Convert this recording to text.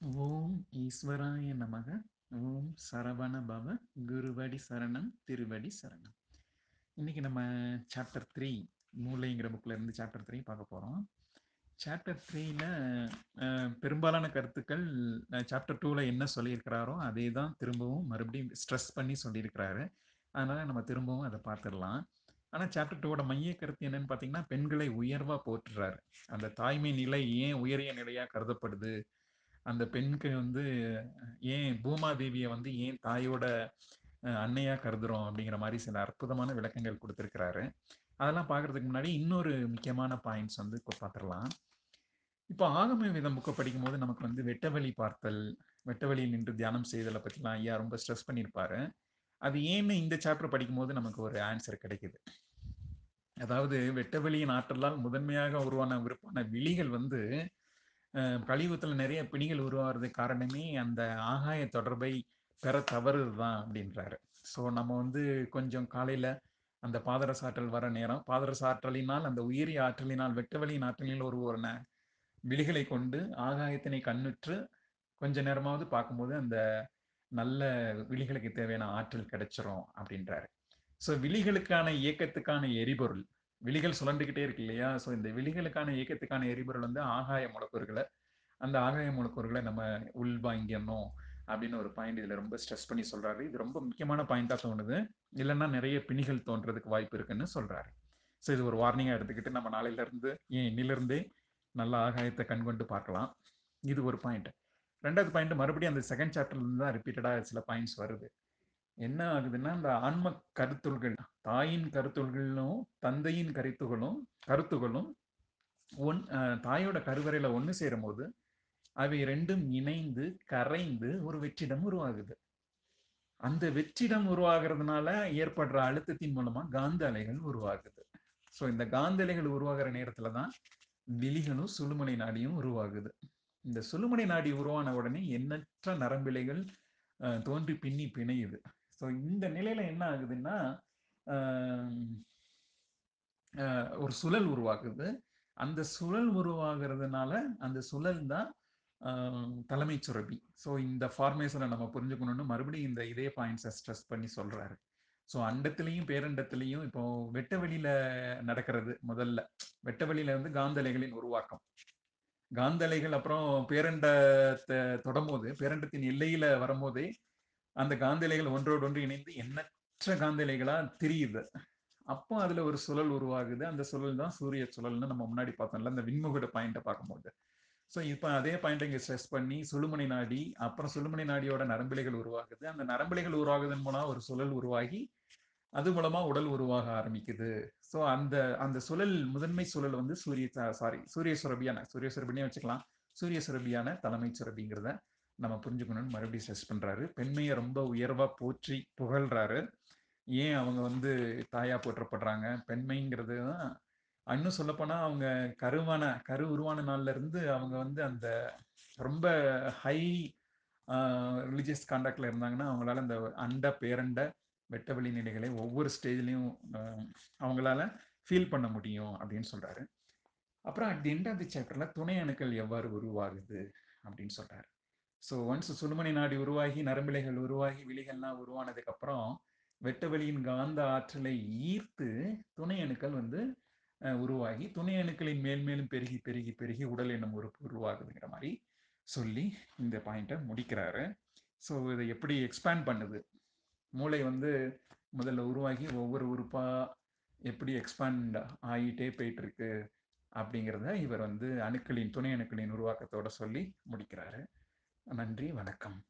ஓம் ஈஸ்வராய நமக. ஓம் சரவண பவ. குருவடி சரணம் திருவடி சரணம். இன்னைக்கு நம்ம சாப்டர் த்ரீ மூளைங்கிற புக்கில் இருந்து சாப்டர் த்ரீ பார்க்க போகிறோம் சாப்டர் த்ரீல பெரும்பாலான கருத்துக்கள் சாப்டர் டூவில் என்ன சொல்லியிருக்கிறாரோ அதே தான் திரும்பவும் மறுபடியும் ஸ்ட்ரெஸ் பண்ணி சொல்லியிருக்கிறாரு. அதனால் நம்ம திரும்பவும் அதை பார்த்துடலாம். ஆனால் சாப்டர் டூவோட மைய கருத்து என்னன்னு பார்த்தீங்கன்னா பெண்களை உயர்வாக போற்றுறாரு. அந்த தாய்மை நிலை ஏன் உயரிய நிலையாக கருதப்படுது? அந்த பெண்க்கு வந்து ஏன் பூமாதேவியை வந்து ஏன் தாயோட அன்னையா கருதுறோம் அப்படிங்கிற மாதிரி சில அற்புதமான விளக்கங்கள் கொடுத்துருக்கிறாரு. அதெல்லாம் பார்க்கறதுக்கு முன்னாடி இன்னொரு முக்கியமான பாயிண்ட்ஸ் வந்து பார்த்துடலாம். இப்போ ஆகம விதம் புக்கை படிக்கும் போது நமக்கு வந்து வெட்டவெளி பார்த்தல் வெட்டவெளியில் நின்று தியானம் செய்தலை பற்றிலாம் ஐயா ரொம்ப ஸ்ட்ரெஸ் பண்ணியிருப்பாரு. அது ஏன்னு இந்த சாப்டர் படிக்கும்போது நமக்கு ஒரு ஆன்சர் கிடைக்குது. அதாவது வெட்டவெளியின் ஆற்றலால் முதன்மையாக உருவான விருப்பான விழிகள் வந்து கழிவுத்தில் நிறைய பிணிகள் உருவாகிறதுக்கு காரணமே அந்த ஆகாய தொடர்பை பெற தவறுது தான் அப்படின்றாரு ஸோ நம்ம வந்து கொஞ்சம் காலையில் அந்த பாதரசாற்றல் வர நேரம் பாதரசாற்றலினால் அந்த உயிரி ஆற்றலினால் வெட்டவெளியின் ஆற்றலில் ஒரு ஒரு விழிகளை கொண்டு ஆகாயத்தினை கண்ணுற்று கொஞ்ச நேரமாவது பார்க்கும்போது அந்த நல்ல விழிகளுக்கு தேவையான ஆற்றல் கிடைச்சிரும் அப்படின்றாரு ஸோ விழிகளுக்கான இயக்கத்துக்கான எரிபொருள் விழிகள் சுழண்டுகிட்டே இருக்கு இல்லையா? ஸோ இந்த விழிகளுக்கான இயக்கத்துக்கான எரிபொருள் வந்து ஆகாய மூலக்கூறுகளை அந்த ஆகாய மூலக்கூறுகளை நம்ம உள்வாங்கிடணும் அப்படின்னு ஒரு பாயிண்ட் இதில் ரொம்ப ஸ்ட்ரெஸ் பண்ணி சொல்கிறாரு இது ரொம்ப முக்கியமான பாயிண்டாக தோணுது. இல்லைன்னா நிறைய பிணிகள் தோன்றதுக்கு வாய்ப்பு இருக்குன்னு சொல்கிறாரு ஸோ இது ஒரு வார்னிங்காக எடுத்துக்கிட்டு நம்ம நாளையிலேருந்து ஏன் இன்னிலிருந்தே நல்ல ஆகாயத்தை கண்கொண்டு பார்க்கலாம். இது ஒரு பாயிண்ட் ரெண்டாவது பாயிண்ட் மறுபடியும் அந்த செகண்ட் சாப்டர்லேருந்து தான் ரிப்பீட்டடாக சில பாயிண்ட்ஸ் வருது. என்ன ஆகுதுன்னா இந்த ஆன்ம கருத்துள்கள் தாயின் கருத்துள்களும் தந்தையின் கருத்துகளும் கருத்துகளும் ஒன் தாயோட கருவறையில ஒன்று சேரும் போது அவை ரெண்டும் இணைந்து கரைந்து ஒரு வெற்றிடம் உருவாகுது. அந்த வெற்றிடம் உருவாகிறதுனால ஏற்படுற அழுத்தத்தின் மூலமா காந்த அலைகள் உருவாகுது. ஸோ இந்த காந்த அலைகள் உருவாகிற நேரத்துல தான் விழிகளும் சுழுமலை நாடியும் உருவாகுது. இந்த சுழுமனை நாடி உருவான உடனே எண்ணற்ற நரம்பிலைகள் தோன்றி பின்னி பிணையுது. ஸோ இந்த நிலையில என்ன ஆகுதுன்னா ஒரு சுழல் உருவாகுது. அந்த சுழல் உருவாகிறதுனால அந்த சுழல் தான் தலைமை சுரபி. ஸோ இந்த ஃபார்மேஷனை நம்ம புரிஞ்சுக்கணும்னு மறுபடியும் இந்த இதே பாயிண்ட்ஸை ஸ்ட்ரெஸ் பண்ணி சொல்றாரு. ஸோ அண்டத்திலையும் பேரண்டத்திலையும் இப்போ வெட்ட வெளியில நடக்கிறது முதல்ல. வெட்ட வெளியில வந்து காந்தலைகளின் உருவாக்கம். காந்தலைகள் அப்புறம் பேரண்டத்தை தொடரும்போது பேரண்டத்தின் எல்லையில வரும்போதே அந்த காந்திலைகள் ஒன்றோடு ஒன்று இணைந்து எண்ணற்ற காந்திலைகளா திரியுது. அப்போ அதுல ஒரு சுழல் உருவாகுது. அந்த சுழல் தான் சூரிய சுழல்னு நம்ம முன்னாடி பார்த்தோம்ல அந்த விண்முகட பாயிண்ட பார்க்கும்போது. ஸோ இப்போ அதே பாயிண்ட் இங்கே ஸ்ட்ரெஸ் பண்ணி சுழுமணி நாடி அப்புறம் சுழுமணி நாடியோட நரம்பிலைகள் உருவாகுது. அந்த நரம்பிலைகள் உருவாகுதன் மூலம் ஒரு சுழல் உருவாகி அது மூலமா உடல் உருவாக ஆரம்பிக்குது. ஸோ அந்த அந்த சுழல் முதன்மை சுழல் வந்து சூரிய சாரி சூரிய சுரபியான சூரிய சுரபினே வச்சுக்கலாம். சூரிய சுரபியான தலைமை சுரபிங்கிறத நம்ம புரிஞ்சுக்கணும்னு மறுபடியும் ஸ்ட்ரெஸ் பண்ணுறாரு பெண்மையை ரொம்ப உயர்வாக போற்றி புகழ்றாரு. ஏன் அவங்க வந்து தாயா போற்றப்படுறாங்க? பெண்மைங்கிறது தான் இன்னும் சொல்லப்போனால் அவங்க கருவான கரு உருவான நாள்ல இருந்து அவங்க வந்து அந்த ரொம்ப ஹை ரிலிஜியஸ் கான்டாக்டில் இருந்தாங்கன்னா அவங்களால அந்த அண்ட பேரண்ட வெட்டவெளி நிலைகளை ஒவ்வொரு ஸ்டேஜ்லையும் அவங்களால ஃபீல் பண்ண முடியும் அப்படின்னு சொல்கிறாரு அப்புறம் at the end of the சாப்டரில் துணை அணுக்கள் எவ்வாறு உருவாகுது அப்படின்னு சொல்கிறாரு ஸோ ஒன்ஸ் சுடுமணி நாடி உருவாகி நரம்பிலைகள் உருவாகி விழிகள்லாம் உருவானதுக்கு அப்புறம் வெட்டவெளியின் காந்த ஆற்றலை ஈர்த்து துணை அணுக்கள் வந்து உருவாகி துணை அணுக்களின் மேல் மேலும் பெருகி பெருகி பெருகி உடல் எண்ணம் உறுப்பு உருவாகுதுங்கிற மாதிரி சொல்லி இந்த பாயிண்ட்டை முடிக்கிறாரு. ஸோ இதை எப்படி எக்ஸ்பேண்ட் பண்ணுது? மூளை வந்து முதல்ல உருவாகி ஒவ்வொரு உறுப்பாக எப்படி எக்ஸ்பேண்ட் ஆகிட்டே போயிட்டு இருக்கு அப்படிங்கிறத இவர் வந்து அணுக்களின் துணை அணுக்களின் உருவாக்கத்தோட சொல்லி முடிக்கிறாரு. நன்றி வணக்கம்.